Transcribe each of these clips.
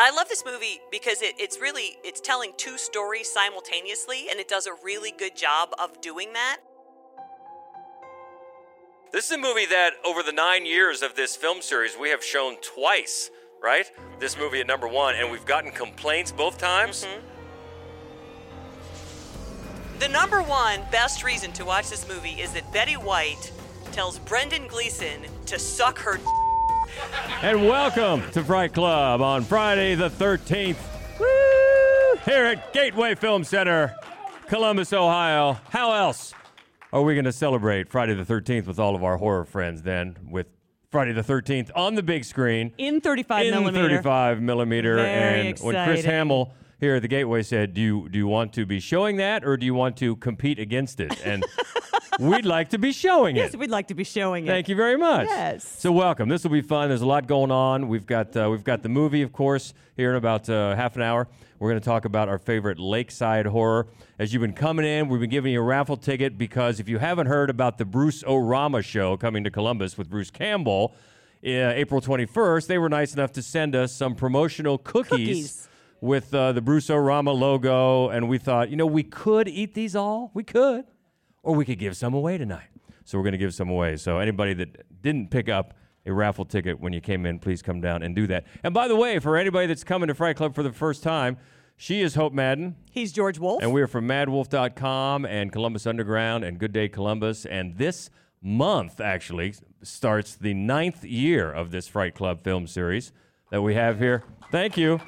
I love this movie because it, it's really it's telling two stories simultaneously, and it does a really good job of doing that. This is a movie that, over the nine years of this film series, we have shown twice, right? This movie at number one, and we've gotten complaints both times. Mm-hmm. The number one best reason to watch this movie is that Betty White tells Brendan Gleeson to suck her. And welcome to Fright Club on Friday the 13th. Woo! Here at Gateway Film Center, Columbus, Ohio. How else are we going to celebrate Friday the 13th with all of our horror friends then? With Friday the 13th on the big screen in 35 in millimeter. 35 millimeter. Very and when Chris exciting. Hamel here at the Gateway said, "Do you do you want to be showing that, or do you want to compete against it?" And we'd like to be showing it. Yes, we'd like to be showing it. Thank you very much. Yes. So welcome. This will be fun. There's a lot going on. We've got uh, we've got the movie, of course, here in about uh, half an hour. We're going to talk about our favorite lakeside horror. As you've been coming in, we've been giving you a raffle ticket because if you haven't heard about the Bruce Orama show coming to Columbus with Bruce Campbell, uh, April 21st, they were nice enough to send us some promotional cookies. Cookies. With uh, the Bruce Orama logo, and we thought, you know, we could eat these all. We could or we could give some away tonight. So we're going to give some away. So anybody that didn't pick up a raffle ticket when you came in, please come down and do that. And by the way, for anybody that's coming to Fright Club for the first time, she is Hope Madden, He's George Wolf. and we are from MadWolf.com and Columbus Underground and Good Day Columbus. And this month actually starts the ninth year of this Fright Club film series that we have here. Thank you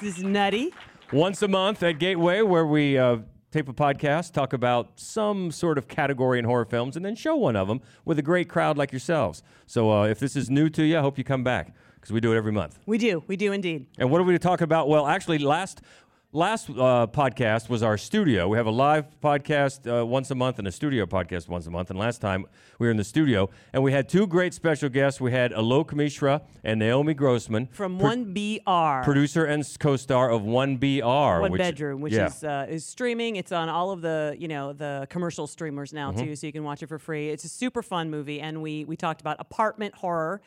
this is nutty. once a month at Gateway, where we uh, tape a podcast, talk about some sort of category in horror films, and then show one of them with a great crowd like yourselves. So uh, if this is new to you, I hope you come back because we do it every month. We do. We do indeed. And what are we talking about? Well, actually, last last uh, podcast was our studio. We have a live podcast uh, once a month and a studio podcast once a month. And last time we were in the studio, and we had two great special guests. We had Alok Mishra and Naomi Grossman From pro- 1BR. producer and co-star of 1BR. One which- bedroom, which yeah. is uh, is streaming. It's on all of the you know the commercial streamers now Mm-hmm. too, so you can watch it for free. It's a super fun movie, and we we talked about apartment horror,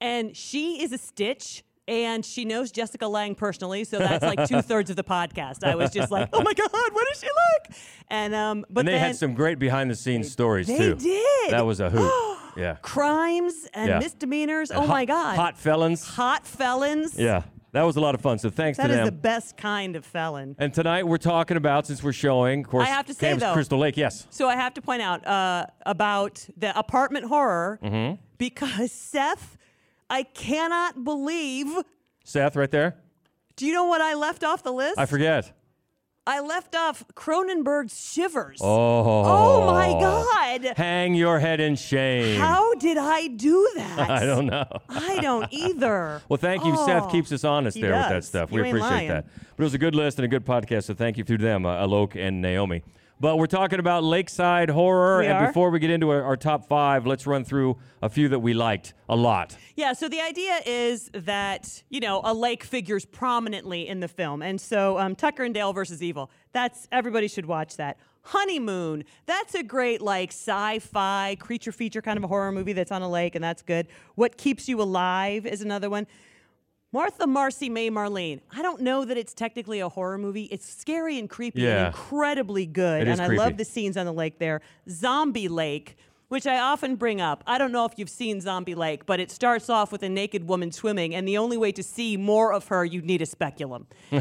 and she is a Stitch. And she knows Jessica Lange personally, so that's like two thirds of the podcast. I was just like, "Oh my god, what does she look?" And um, but and they then had some great behind the scenes stories they too. did. That was a hoot. yeah. crimes and Yeah. misdemeanors. Oh Hot- my god, Hot felons. hot felons. Yeah. That was a lot of fun. So thanks That to is them. the best kind of felon. and tonight we're talking about since we're showing, of course, I have to say, though- Crystal Lake. Yes. So I have to point out uh, about the apartment horror Mm-hmm. because Seth, I cannot believe. Seth, right there. Do you know what I left off the list? I forget. I left off Cronenberg's Shivers. Oh. Oh my God! Hang your head in shame. How did I do that? I don't know. I don't either. Well, thank you. Oh, Seth keeps us honest he there with that stuff. You we appreciate lying. that. But it was a good list and a good podcast. So thank you to them, uh, Alok and Naomi. But we're talking about lakeside horror. We and are. before we get into our, our top five, let's run through a few that we liked a lot. Yeah, so the idea is that, you know, a lake figures prominently in the film. And so um, Tucker and Dale versus Evil, that's, everybody should watch that. Honeymoon, that's a great, like, sci fi creature feature kind of a horror movie that's on a lake, and that's good. What Keeps You Alive is another one. Martha Marcy May Marlene. I don't know that it's technically a horror movie. It's scary and creepy Yeah. and incredibly good. It and I creepy. love the scenes on the lake there. Zombie Lake, which I often bring up. I don't know if you've seen Zombie Lake, but it starts off with a naked woman swimming, and the only way to see more of her, you'd need a speculum.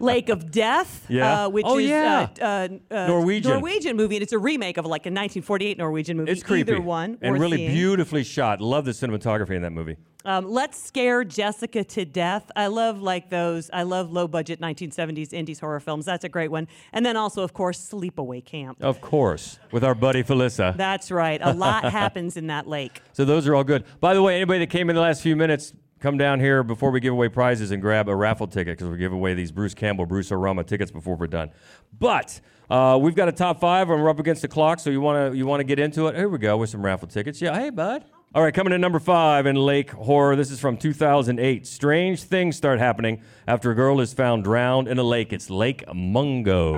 Lake of Death, Yeah. uh, which Oh, is yeah. uh, uh, uh, Norwegian. Norwegian movie, and it's a remake of like a 1948 Norwegian movie. It's creepy. Either one, And really seeing. beautifully shot. Love the cinematography in that movie. Um, Let's Scare Jessica to Death. I love like those. I love low budget 1970s indies horror films. That's a great one. And then also, of course, Sleepaway Camp. Of course, with our buddy Felissa. That's right. A lot happens in that lake. So those are all good. By the way, anybody that came in the last few minutes, come down here before we give away prizes and grab a raffle ticket because we give away these Bruce Campbell, Bruce Orama tickets before we're done. But uh, we've got a top five and we're up against the clock, so you want to you want to get into it? Here we go with some raffle tickets. Yeah, hey bud. All right, coming in number five in Lake Horror. This is from 2008. Strange things start happening after a girl is found drowned in a lake. It's Lake Mungo.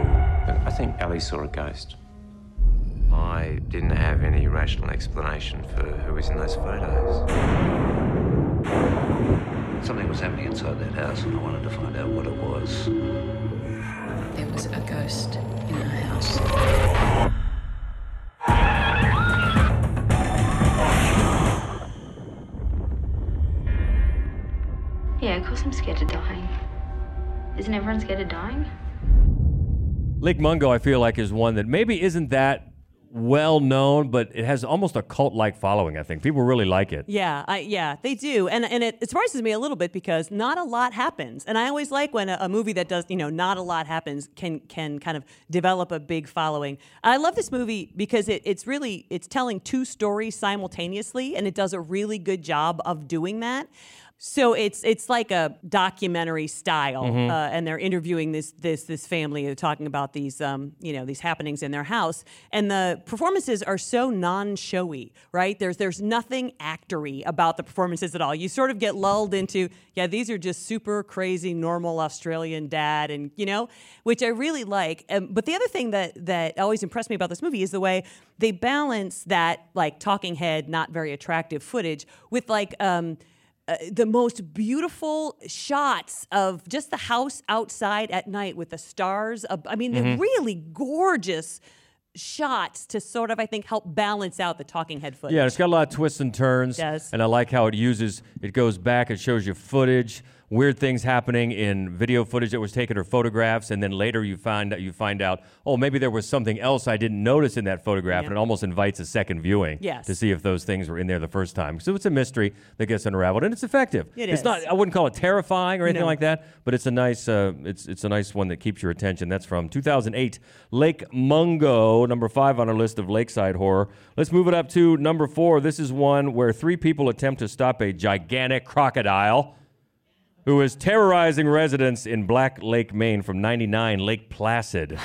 I think Ellie saw a ghost. I didn't have any rational explanation for who was in those photos. Something was happening inside that house, and I wanted to find out what it was. There was a ghost in our house. Yeah, of course I'm scared of dying. Isn't everyone scared of dying? Lake Mungo, I feel like, is one that maybe isn't that well known, but it has almost a cult like following, I think. People really like it. Yeah, I, yeah, they do, and and it, it surprises me a little bit because not a lot happens, and I always like when a, a movie that does you know not a lot happens can can kind of develop a big following. I love this movie because it, it's really it's telling two stories simultaneously, and it does a really good job of doing that. So it's it's like a documentary style, Mm-hmm. uh, and they're interviewing this this this family. They're talking about these um, you know these happenings in their house, and the performances are so non-showy, right? There's there's nothing actory about the performances at all. You sort of get lulled into yeah, these are just super crazy normal Australian dad, and you know, which I really like. Um, but the other thing that that always impressed me about this movie is the way they balance that like talking head, not very attractive footage with like. Um, uh, the most beautiful shots of just the house outside at night with the stars. Ab- I mean, they're really gorgeous shots to sort of, I think, help balance out the talking head footage. Yeah, it's got a lot of twists and turns. does. And I like how it uses, it goes back, it shows you footage, weird things happening in video footage that was taken or photographs, and then later you find out you find out, oh, maybe there was something else I didn't notice in that photograph, and it almost invites a second viewing Yes. to see if those things were in there the first time. So it's a mystery that gets unraveled, and it's effective. It it's is. not I wouldn't call it terrifying or anything No. like that, but it's a nice uh, it's it's a nice one that keeps your attention. That's from 2008, Lake Mungo, number five on our list of lakeside horror. Let's move it up to number four. This is one where three people attempt to stop a gigantic crocodile who is terrorizing residents in Black Lake, Maine, from 99, Lake Placid.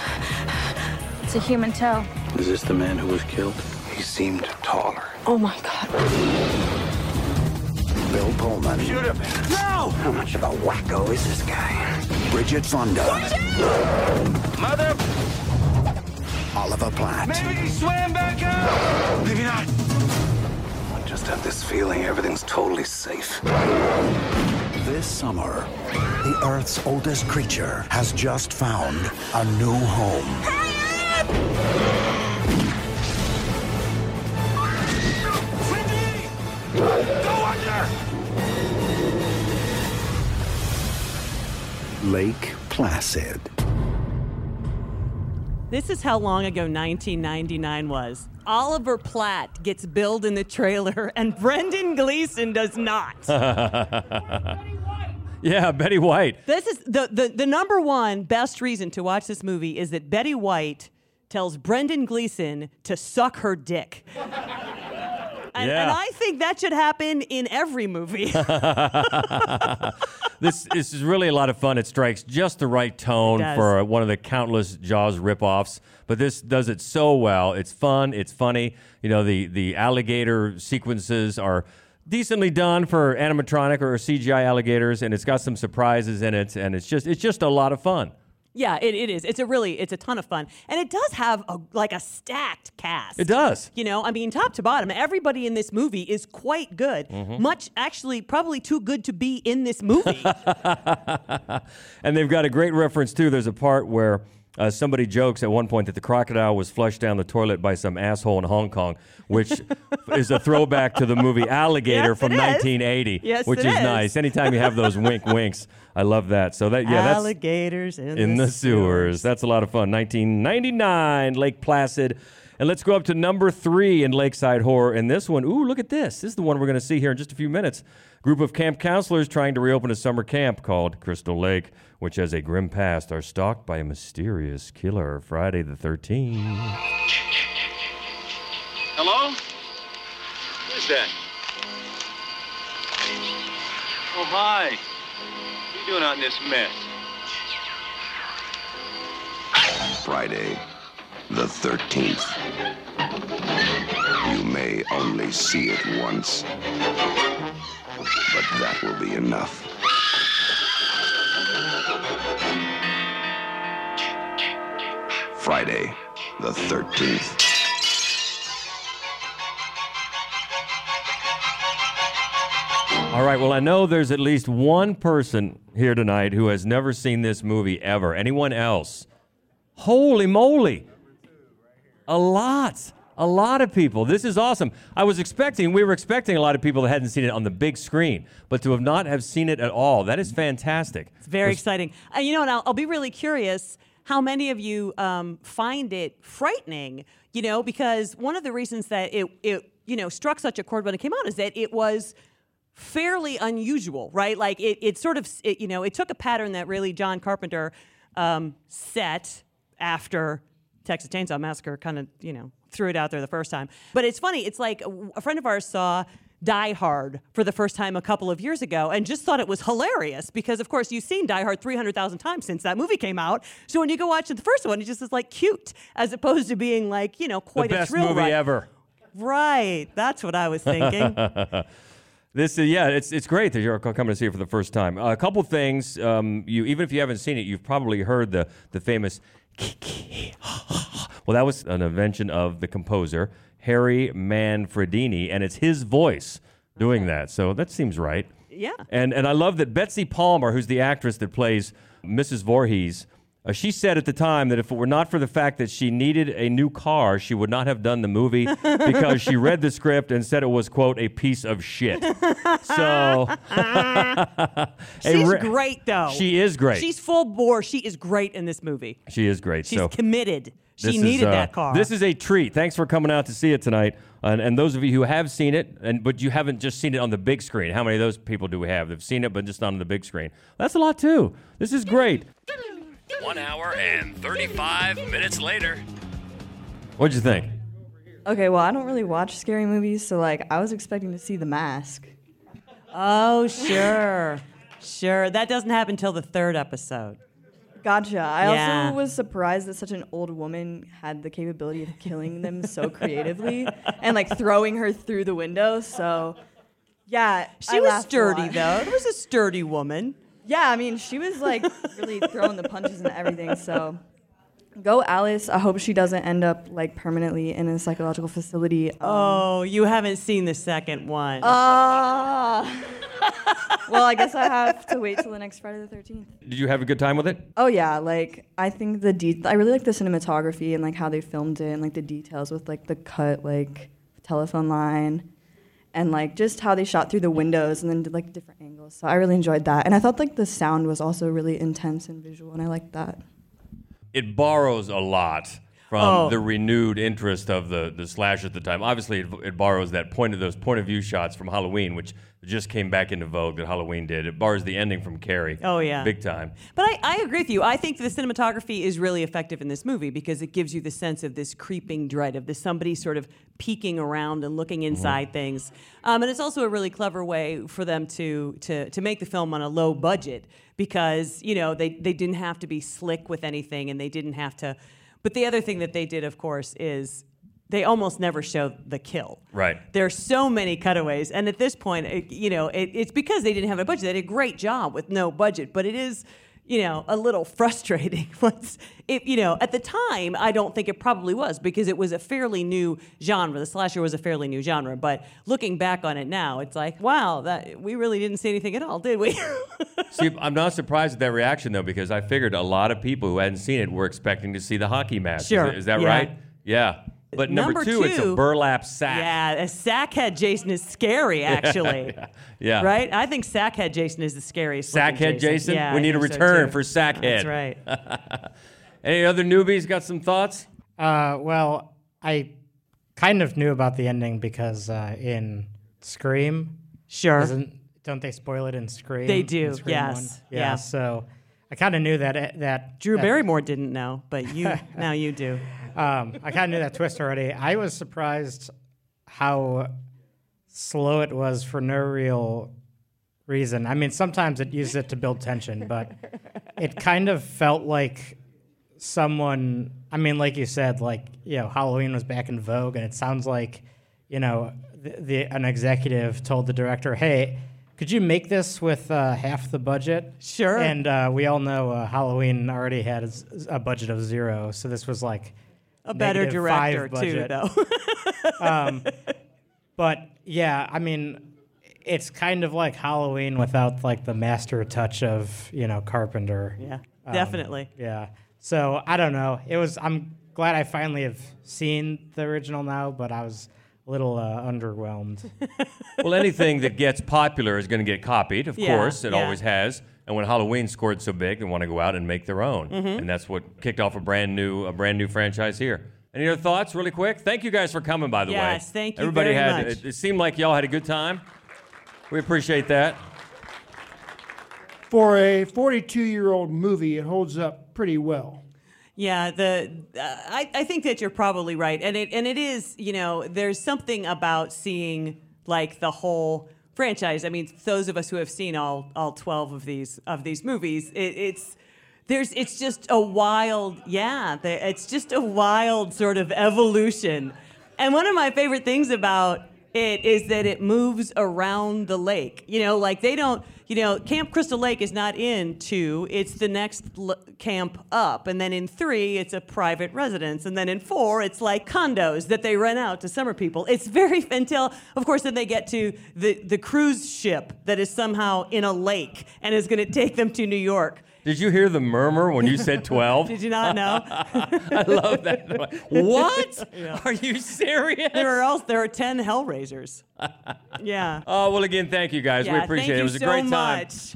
It's a human toe. Is this the man who was killed? He seemed taller. Oh my god. Bill Pullman. Shoot him! No! How much of a wacko is this guy? Bridget Fonda. Mother! Oliver Platt. Maybe he swam back out! Maybe not. I just have this feeling everything's totally safe. This summer, the Earth's oldest creature has just found a new home. Cindy! Go under! Lake Placid. This is how long ago 1999 was. Oliver Platt gets billed in the trailer, and Brendan Gleeson does not. Yeah, Betty White. This is the, the the number one best reason to watch this movie is that Betty White tells Brendan Gleeson to suck her dick. And, Yeah. and I think that should happen in every movie. this, this is really a lot of fun. It strikes just the right tone for one of the countless Jaws ripoffs. But this does it so well. It's fun. It's funny. You know, the the alligator sequences are decently done for animatronic or CGI alligators, and it's got some surprises in it, and it's just it's just a lot of fun. Yeah, it, it is. It's a really it's a ton of fun, and it does have a like a stacked cast. It does. You know, I mean, top to bottom, everybody in this movie is quite good. Mm-hmm. Much actually, probably too good to be in this movie. And they've got a great reference too. There's a part where uh, somebody jokes at one point that the crocodile was flushed down the toilet by some asshole in Hong Kong, which is a throwback to the movie Alligator Yes, from it is. 1980, Yes, which it is is. nice. Anytime you have those wink winks, I love that. So that yeah, that's Alligators in, in the sewers. That's a lot of fun. 1999, Lake Placid. And let's go up to number three in Lakeside Horror. And this one, ooh, look at this. This is the one we're going to see here in just a few minutes. Group of camp counselors trying to reopen a summer camp called Crystal Lake, which has a grim past, are stalked by a mysterious killer. Friday the 13th. Hello? Who's that? Oh, hi. What are you doing out in this mess? Friday, the 13th. You may only see it once, but that will be enough. Friday, the 13th. All right. Well, I know there's at least one person here tonight who has never seen this movie ever. Anyone else? Holy moly! A lot. A lot of people. This is awesome. I was expecting, we were expecting a lot of people that hadn't seen it on the big screen, but to have not have seen it at all, that is fantastic. It's very exciting. Uh, you know, and I'll, I'll be really curious how many of you um, find it frightening. You know, because one of the reasons that it it you know struck such a chord when it came out is that it was fairly unusual, right? Like it, it sort of, it, you know, it took a pattern that really John Carpenter um, set after Texas Chainsaw Massacre, kind of, you know, threw it out there the first time. But it's funny. It's like a, friend of ours saw Die Hard for the first time a couple of years ago and just thought it was hilarious because, of course, you've seen Die Hard 300,000 times since that movie came out. So when you go watch the first one, it just is like cute as opposed to being like, you know, the quite a best movie ride. ever. Right. That's what I was thinking. This is yeah, it's it's great that you're coming to see it for the first time. a couple things, um, you even if you haven't seen it, you've probably heard the the famous. Well, that was an invention of the composer Harry Manfredini, and it's his voice doing that. So that seems right. Yeah. And and I love that Betsy Palmer, who's the actress that plays Mrs. Voorhees, uh, she said at the time that if it were not for the fact that she needed a new car, she would not have done the movie because she read the script and said it was quote a piece of shit. So She's re- great, though. She is great. She's full bore. She is great in this movie. she is great. She's so committed. She this is, needed uh, that car. This is a treat. Thanks for coming out to see it tonight. And, and those of you who have seen it, and but you haven't just seen it on the big screen. How many of those people do we have? They've seen it, but just not on the big screen. That's a lot too. This is great. One hour and 35 minutes later. What'd you think? Okay, well, I don't really watch scary movies, so like I was expecting to see The Mask. oh, sure. sure. That doesn't happen until the third episode. Gotcha. I Yeah. also was surprised that such an old woman had the capability of killing them so creatively and like throwing her through the window. So, yeah, She I was laughed a sturdy, lot. though. It was a sturdy woman. Yeah, I mean, she was like really throwing the punches and everything. So, go Alice. I hope she doesn't end up like permanently in a psychological facility. Um, Oh, you haven't seen the second one. Ah. well, I guess I have to wait till the next Friday the 13th. Did you have a good time with it? Oh yeah, like I think the de- I really like the cinematography and like how they filmed it and like the details with like the cut like telephone line and like just how they shot through the windows and then did like different angles. So I really enjoyed that. And I thought like the sound was also really intense and visual and I liked that. It borrows a lot from Oh. the renewed interest of the the slash at the time. Obviously, it, it borrows that point of those point of view shots from Halloween, which just came back into vogue that Halloween did. It borrows the ending from Carrie. Oh, yeah. big time. But I, I agree with you. I think the cinematography is really effective in this movie because it gives you the sense of this creeping dread of this somebody sort of peeking around and looking inside things. Um, and it's also a really clever way for them to, to, to make the film on a low budget because, you know, they, they didn't have to be slick with anything and they didn't have to. But the other thing that they did, of course, is they almost never show the kill. Right. There are so many cutaways, and at this point, it, you know, it, it's because they didn't have a budget. They did a great job with no budget, but it is, you know, a little frustrating. Once, it, you know, at the time, I don't think it probably was because it was a fairly new genre. The slasher was a fairly new genre, but looking back on it now, it's like, wow, that we really didn't see anything at all, did we? See, I'm not surprised at that reaction though, because I figured a lot of people who hadn't seen it were expecting to see the hockey match. Is Sure, Is, that yeah. right? Yeah. But number, Number two, it's a burlap sack. yeah, a sackhead Jason is scary, actually. Yeah. Right? I think sackhead Jason is the scariest. Sackhead Jason? Yeah, we I need a think so, return for Sackhead. That's right. Any other newbies got some thoughts? Uh, well, I kind of knew about the ending because uh, in Scream, Sure. doesn't don't they spoil it in Scream? They do, Scream yes, yeah. Yeah. So I kind of knew that that Drew that- Barrymore didn't know, but you now you do. Um, I kind of knew that twist already. I was surprised how slow it was for no real reason. I mean, sometimes it used it to build tension, but it kind of felt like someone. I mean, like you said, like you know, Halloween was back in vogue, and it sounds like you know, the, the an executive told the director, "Hey." Could you make this with uh, half the budget? Sure. And uh, we all know uh, Halloween already had a budget of zero, so this was like A better negative five director too, budget. though. um, but yeah, I mean, it's kind of like Halloween without like the master touch of you know Carpenter. Yeah, Um, definitely. Yeah. So I don't know. It was. I'm glad I finally have seen the original now, but I was a little uh, underwhelmed. well, anything that gets popular is going to get copied, of Yeah, course. It yeah. always has. And when Halloween scored so big, they want to go out and make their own. Mhm. And that's what kicked off a brand new a brand new franchise here. Any other thoughts, really quick? Thank you guys for coming, by the way. Yes, thank you Everybody very had. much. It, it seemed like y'all had a good time. We appreciate that. For a 42 year old movie, it holds up pretty well. Yeah, the uh, I, I think that you're probably right, and it and it is you know there's something about seeing like the whole franchise. I mean, those of us who have seen all all twelve of these of these movies, it, it's there's it's just a wild yeah, it's just a wild sort of evolution. And one of my favorite things about it is that it moves around the lake. You know, like they don't, you know, Camp Crystal Lake is not in two, it's the next l- camp up. And then in three, it's a private residence. And then in four, it's like condos that they rent out to summer people. It's very, until, of course, then they get to the, the cruise ship that is somehow in a lake and is going to take them to New York. Did you hear the murmur when you said 12? Did you not know? I love that. What? Yeah. Are you serious? There are else there are ten Hellraisers. yeah. Oh, well, again, thank you guys. we appreciate it. It was a great time. much.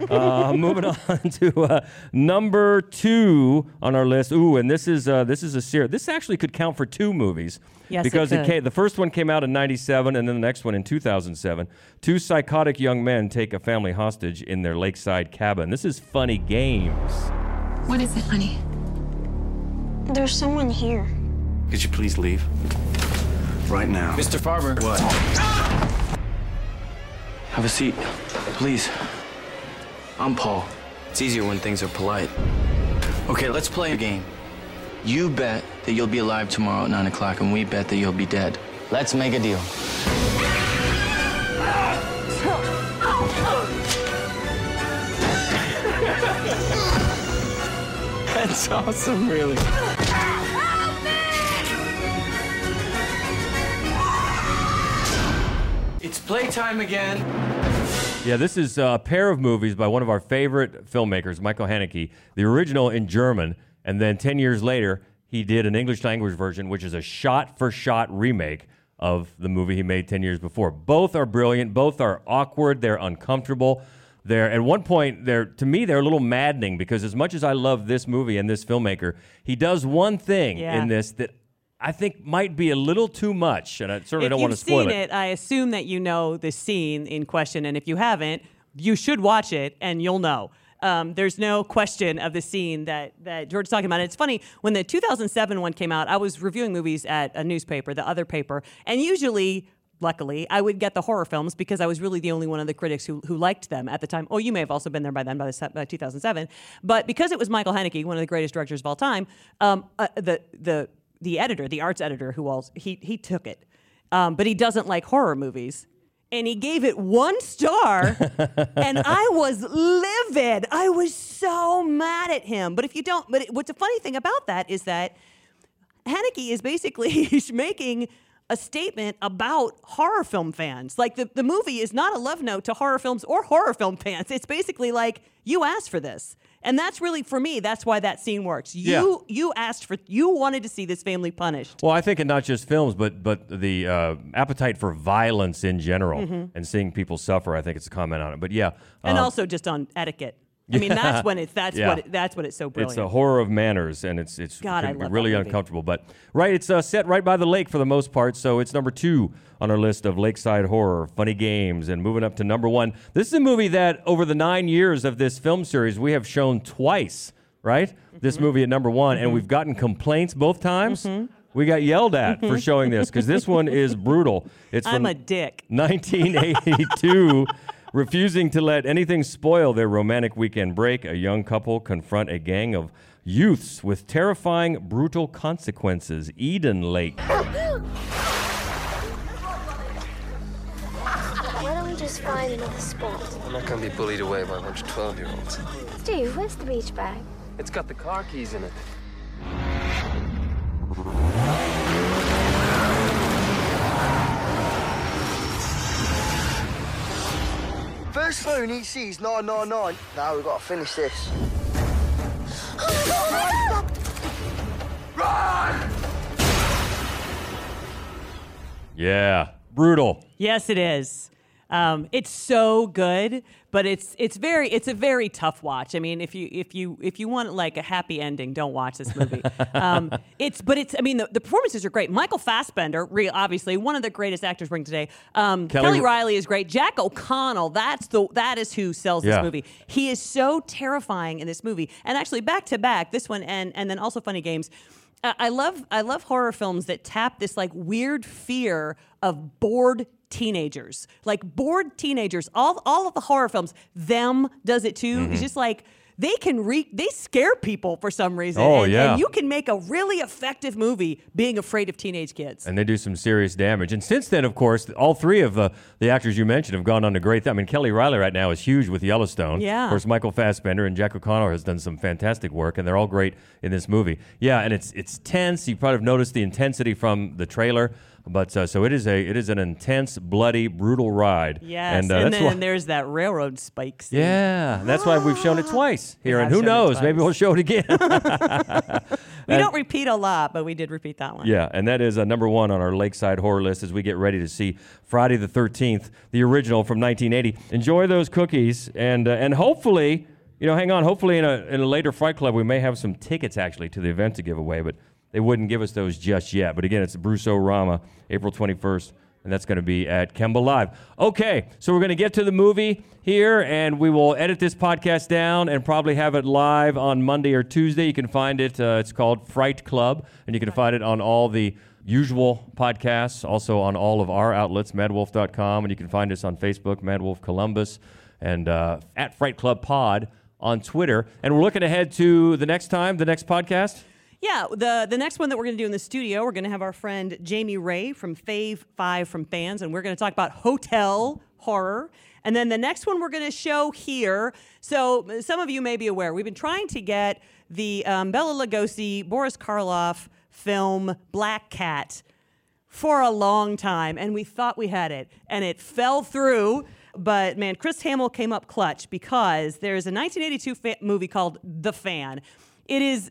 uh, moving on to uh, number two on our list. Ooh, and this is uh, this is a series. This actually could count for two movies. Yes, it because could. came, the first one came out in '97, and then the next one in 2007. Two psychotic young men take a family hostage in their lakeside cabin. This is funny games. What is it, honey? There's someone here. Could you please leave? Right now. Mr. Farber. What? Have a seat, please. I'm Paul. It's easier when things are polite. Okay, let's play a game. You bet that you'll be alive tomorrow at 9 o'clock, and we bet that you'll be dead. Let's make a deal. That's awesome, really. It's playtime again. Yeah, this is a pair of movies by one of our favorite filmmakers, Michael Haneke. The original in German, and then 10 years later, he did an English language version, which is a shot for shot remake of the movie he made 10 years before. Both are brilliant, both are awkward, they're uncomfortable. They're at one point they're to me they're a little maddening because as much as I love this movie and this filmmaker, he does one thing Yeah. in this that I think might be a little too much, and I certainly if don't want to you've spoil seen it. it, I assume that you know the scene in question, and if you haven't, you should watch it, and you'll know. Um, there's no question of the scene that, that George is talking about. It's funny, when the 2007 one came out, I was reviewing movies at a newspaper, the other paper, and usually, luckily, I would get the horror films because I was really the only one of the critics who, who liked them at the time. Oh, you may have also been there by then, by, the, by 2007. But because it was Michael Haneke, one of the greatest directors of all time, um, uh, the, the, the editor, the arts editor, who also, he, he took it. Um, but he doesn't like horror movies. And he gave it one star. And i was livid. I was so mad at him. But if you don't but it, what's a funny thing about that is that Haneke is basically making a statement about horror film fans. Like the, the movie is not a love note to horror films or horror film fans. It's basically like you asked for this. And that's really for me, that's why that scene works. You you asked for you wanted to see this family punished. Well, I think in not just films, but but the uh, appetite for violence in general Mhm. and seeing people suffer. I think it's a comment on it. But yeah, And um, also just on etiquette. I mean, that's when it's that's Yeah. what it, that's what it's so brilliant. It's a horror of manners, and it's it's God, can I love really uncomfortable. But right, it's uh, set right by the lake for the most part, so it's number two on our list of lakeside horror, funny games, and moving up to number one. This is a movie that over the nine years of this film series we have shown twice. Right, this Mm-hmm. movie at number one, and we've gotten complaints both times. We got yelled at for Mhm. showing this because this one is brutal. It's I'm a dick. 1982. Refusing to let anything spoil their romantic weekend break, a young couple confront a gang of youths with terrifying, brutal consequences. Eden Lake. Why don't we just find another spot? I'm not gonna be bullied away by a bunch of 12 year olds. Steve, where's the beach bag? It's got the car keys in it. First phone he sees 999. Now we've got to finish this. Run! Yeah, brutal. Yes, it is. Um, it's so good, but it's it's very it's a very tough watch. I mean, if you if you if you want like a happy ending, don't watch this movie. um, it's but it's I mean the, the performances are great. Michael Fassbender, real obviously one of the greatest actors bring today. Um, Kelly- Kelly, Reilly is great. Jack O'Connell, that's the that is who sells this movie. He is so terrifying in this movie, and actually back to back, this one and and then also Funny Games. I love I love horror films that tap this like weird fear of bored teenagers, like bored teenagers. All all of the horror films, them does it too. Mm-hmm. It's just like they can re they scare people for some reason. Oh, and, yeah. and you can make a really effective movie being afraid of teenage kids. And they do some serious damage. And since then, of course, all three of uh, the actors you mentioned have gone on to great. I mean, Kelly Reilly right now is huge with Yellowstone. Yeah. Of course, Michael Fassbender and Jack O'Connor has done some fantastic work, and they're all great in this movie. Yeah, and it's it's tense. You probably have noticed the intensity from the trailer. But uh, so it is a it is an intense, bloody, brutal ride. Yes, and, and, uh, that's then why- there's that railroad spike scene. yeah, that's why we've shown it twice here, We and who knows, maybe we'll show it again. We don't repeat a lot, but we did repeat that one. Yeah, and that is uh, number one on our Lakeside horror list as we get ready to see Friday the 13th, the original from 1980. Enjoy those cookies, and uh, and hopefully, you know, hang on. Hopefully, in a in a later Fright Club, we may have some tickets actually to the event to give away, but they wouldn't give us those just yet. But again, it's Bruce Rama, April 21st. And that's going to be at Kemba Live. Okay, so we're going to get to the movie here, and we will edit this podcast down and probably have it live on Monday or Tuesday. You can find it. Uh, it's called Fright Club, and you can find it on all the usual podcasts, also on all of our outlets, madwolf.com, and you can find us on Facebook, Madwolf Columbus, and uh, at Fright Club Pod on Twitter. And we're looking ahead to the next time, the next podcast. Yeah, the the next one that we're going to do in the studio, we're going to have our friend Jamie Ray from Fave Five from Fans, and we're going to talk about hotel horror. And then the next one we're going to show here. So some of you may be aware, we've been trying to get the um, Bela Lugosi, Boris Karloff film Black Cat for a long time, and we thought we had it, and it fell through. But man, Chris Hamel came up clutch because there's a 1982 fa- movie called The Fan. It is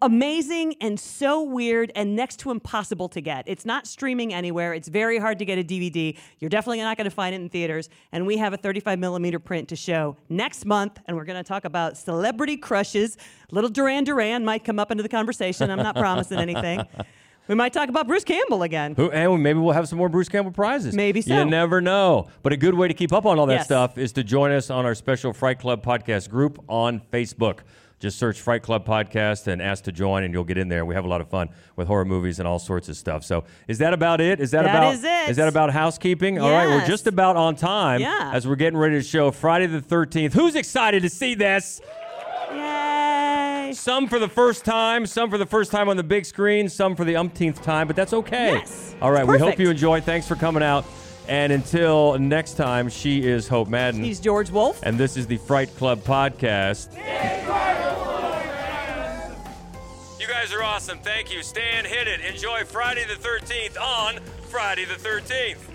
amazing and so weird and next to impossible to get. It's not streaming anywhere. It's very hard to get a DVD. You're definitely not going to find it in theaters. And we have a 35 millimeter print to show next month. And we're going to talk about celebrity crushes. Little Duran Duran might come up into the conversation. I'm not promising anything. We might talk about Bruce Campbell again. Who, and maybe we'll have some more Bruce Campbell prizes. Maybe so. You never know. But a good way to keep up on all that Yes. stuff is to join us on our special Fright Club podcast group on Facebook. Just search Fright Club Podcast and ask to join, and you'll get in there. We have a lot of fun with horror movies and all sorts of stuff. So, is that about it? Is that, That about is it. Is that about housekeeping? All right, we're just about on time Yeah. as we're getting ready to show Friday the Thirteenth. Who's excited to see this? Yay! Some for the first time, some for the first time on the big screen, some for the umpteenth time, but that's okay. Yes. All right, we hope you enjoyed. Thanks for coming out. And until next time, she is Hope Madden. He's George Wolf. and this is the Fright Club Podcast. You guys are awesome. Thank you. Stan, hit it. Enjoy Friday the 13th on Friday the 13th.